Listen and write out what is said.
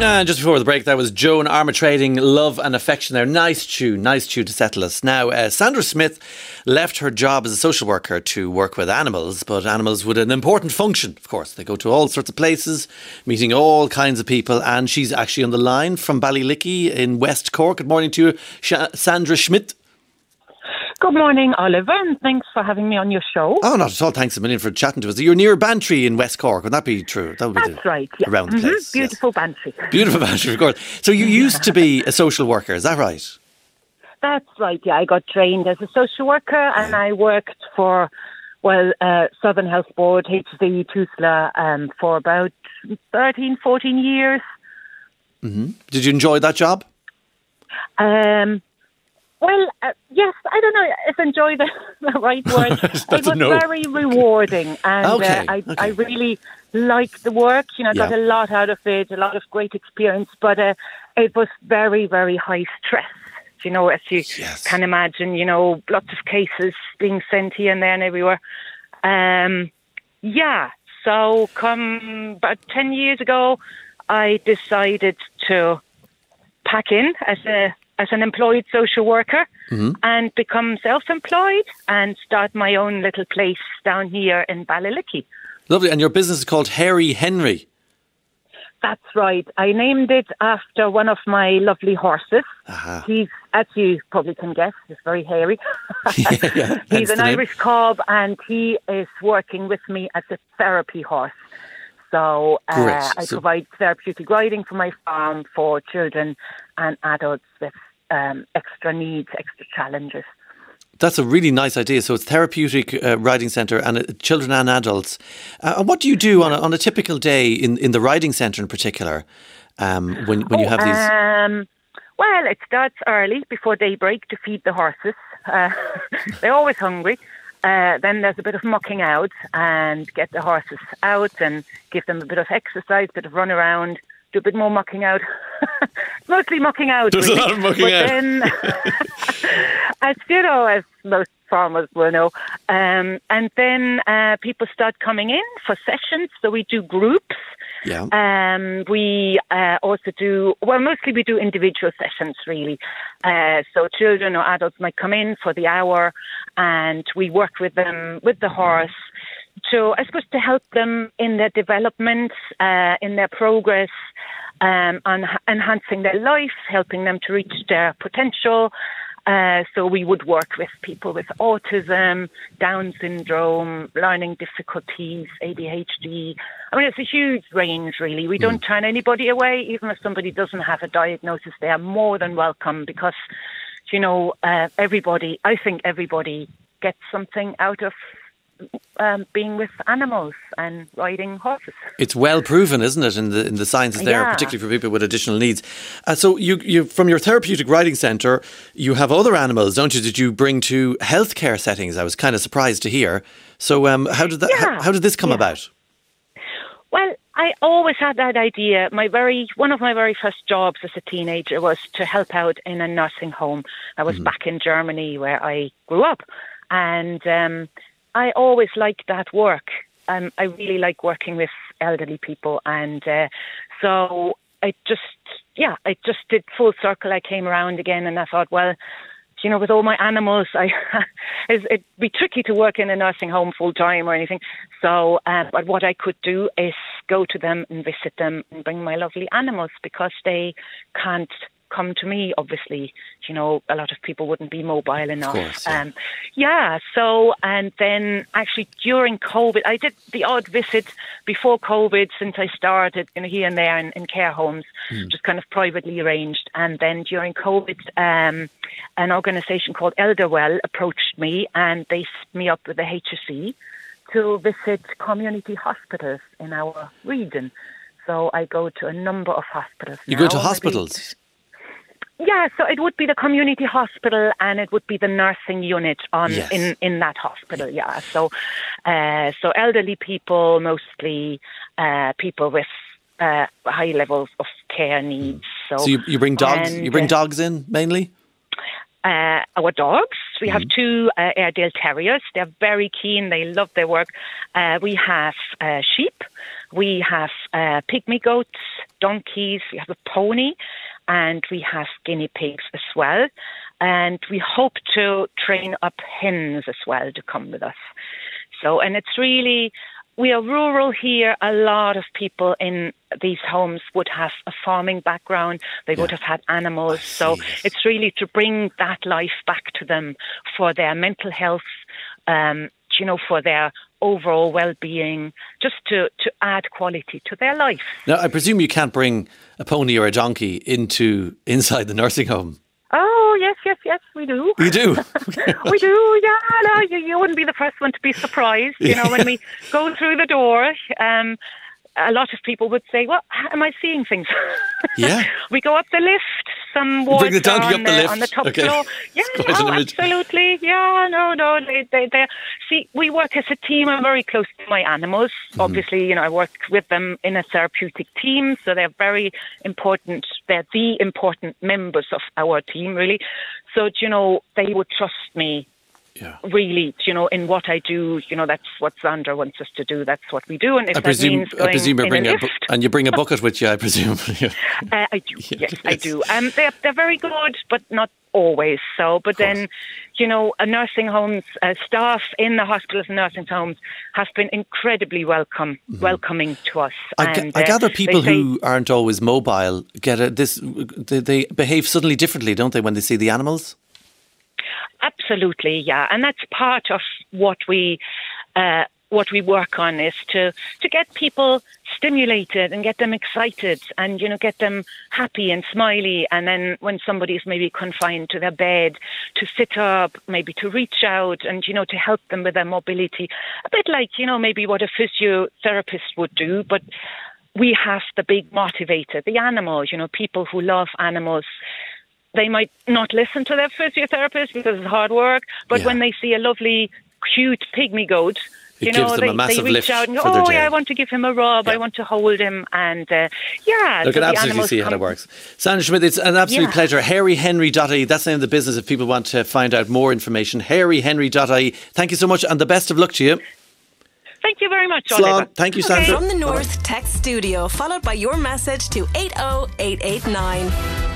And just before the break, that was Joan Armatrading, Love and Affection there. Nice tune, nice tune to settle us. Now, uh, Sandra Smith left her job as a social worker to work with animals, but animals with an important function, of course. They go to all sorts of places, meeting all kinds of people, and she's actually on the line from Ballylickey in West Cork. Good morning to you, Sandra Schmid. Good morning, Oliver, and thanks for having me on your show. Oh, not at all. Thanks a million for chatting to us. You're near Bantry in West Cork. Would that be true? That would That's be the, right, yeah. Around the Mhm, place. yes. Beautiful Bantry. Beautiful Bantry, of course. So you used to be a social worker, is that right? That's right, yeah. I got trained as a social worker and I worked for, well, uh, Southern Health Board, HSE Tusla, um, for about 13, 14 years. Did you enjoy that job? Um, well, uh, yes, I don't know if enjoy the, the right word. It was no. very rewarding, and Okay, uh, I, okay. I really liked the work. You know, I got a lot out of it, a lot of great experience, but uh, it was very, very high stress. You know, as you Yes. can imagine, you know, lots of cases being sent here and there and everywhere. Um, yeah, so come about 10 years ago, I decided to pack in as a as an employed social worker and become self-employed and start my own little place down here in Ballylickey. Lovely. And your business is called Hairy Henry. That's right. I named it after one of my lovely horses. Aha. He's, as you probably can guess, he's very hairy. yeah, hence He's an. Irish cob, and he is working with me as a therapy horse. So uh, I So- provide therapeutic riding for my farm for children and adults with um, extra needs, extra challenges. That's a really nice idea. So it's therapeutic uh, riding centre and uh, children and adults. Uh, and what do you do on a, on a typical day in, in the riding centre in particular um, when, when you have these? Um, well, it starts early before daybreak to feed the horses. Uh, they're always hungry. Uh, then there's a bit of mucking out and get the horses out and give them a bit of exercise, bit of run around, do a bit more mucking out. Mostly mucking out. There's a lot of mucking but out. Then, as you know, as most farmers will know, um, and then uh, people start coming in for sessions. So we do groups. Yeah. Um, we uh, also do, well, mostly we do individual sessions, really. Uh, so children or adults might come in for the hour and we work with them, with the horse, to, I suppose, to help them in their development, uh, in their progress, um, on enhancing their life, helping them to reach their potential. Uh, so we would work with people with autism, Down syndrome, learning difficulties, ADHD. I mean, it's a huge range, really. We don't turn anybody away, even if somebody doesn't have a diagnosis. They are more than welcome because, you know, uh, everybody. I think everybody gets something out of um, being with animals and riding horses. It's well proven, isn't it, in the in the sciences there, Yeah. particularly for people with additional needs. Uh, so you you from your therapeutic riding centre, you have other animals, don't you? That you bring to healthcare settings. I was kind of surprised to hear. So um, how did that? Yeah. How, how did this come Yeah. about? Well, I always had that idea. My very one of my very first jobs as a teenager was to help out in a nursing home. I was back in Germany where I grew up, and um, I always like that work. Um, I really like working with elderly people, and uh, so I just yeah, I just did full circle. I came around again, and I thought, well, you know, with all my animals, I it'd be tricky to work in a nursing home full time or anything. So, uh, but what I could do is go to them and visit them and bring my lovely animals because they can't come to me. Obviously, you know, a lot of people wouldn't be mobile enough. course, yeah. Um, yeah. So, and then actually during COVID, I did the odd visit before COVID since I started, you know, here and there in, in care homes, just kind of privately arranged. And then during COVID, um, an organisation called Elderwell approached me and they set me up with the HSE to visit community hospitals in our region. So I go to a number of hospitals. You go now, to maybe- hospitals. Yeah, so it would be the community hospital and it would be the nursing unit on Yes. in, in that hospital. Yeah, so uh, so elderly people, mostly uh, people with uh, high levels of care needs. So, So you, you bring dogs. and, you bring dogs in mainly. uh, our dogs. We have Mm-hmm. two uh, Airedale Terriers. They're very keen. They love their work. Uh, we have uh, sheep. We have uh, pygmy goats, donkeys, we have a pony, and we have guinea pigs as well. And we hope to train up hens as well to come with us. So, and it's really, we are rural here. A lot of people in these homes would have a farming background. They yeah. would have had animals. So it's really to bring that life back to them for their mental health, um, you know, for their overall well-being, just to, to add quality to their life. Now, I presume you can't bring a pony or a donkey into inside the nursing home. Oh yes, yes, yes, we do. You do. we do. Yeah, no, you, you wouldn't be the first one to be surprised. You know, when we go through the door, um, a lot of people would say, "Well, am I seeing things?" Yeah. we go up the lift. Some Bring the donkey on, up the, lift. on the top okay. floor. Yeah, oh, absolutely. Yeah, no, no. They, they, they. See, we work as a team. I'm very close to my animals. Mm-hmm. Obviously, you know, I work with them in a therapeutic team, so they're very important. They're the important members of our team, really. So, you know, they would trust me yeah. really, you know, in what I do, you know, that's what Sandra wants us to do. That's what we do. And if I presume, that means going I presume you bring a, a bu- and you bring a bucket with you. I presume. uh, I do. Yeah. Yes, I do. Um, they're they're very good, but not always so. But then, you know, a nursing homes uh, staff in the hospitals and nursing homes have been incredibly welcome, mm-hmm. welcoming to us. I, and, I gather people who aren't always mobile get a, this. They, they behave suddenly differently, don't they, when they see the animals? Absolutely, yeah, and that's part of what we uh, what we work on is to to get people stimulated and get them excited and you know get them happy and smiley. And then when somebody's maybe confined to their bed to sit up maybe to reach out and you know to help them with their mobility. A bit like you know maybe what a physiotherapist would do but we have the big motivator the animals you know people who love animals they might not listen to their physiotherapist because it's hard work, but yeah. when they see a lovely, cute pygmy goat, it you know, they, they reach out and go, oh, yeah, I want to give him a rub. Yeah. I want to hold him. And uh, yeah. Look, so can absolutely see how it works. Sandra Schmid, it's an absolute yeah. pleasure. HairyHenry.ie, that's the name of the business if people want to find out more information. HairyHenry.ie. Thank you so much and the best of luck to you. Thank you very much, Slán. Oliver. Thank you, Sandra. Okay. From the North Tech Studio, followed by your message to 80889.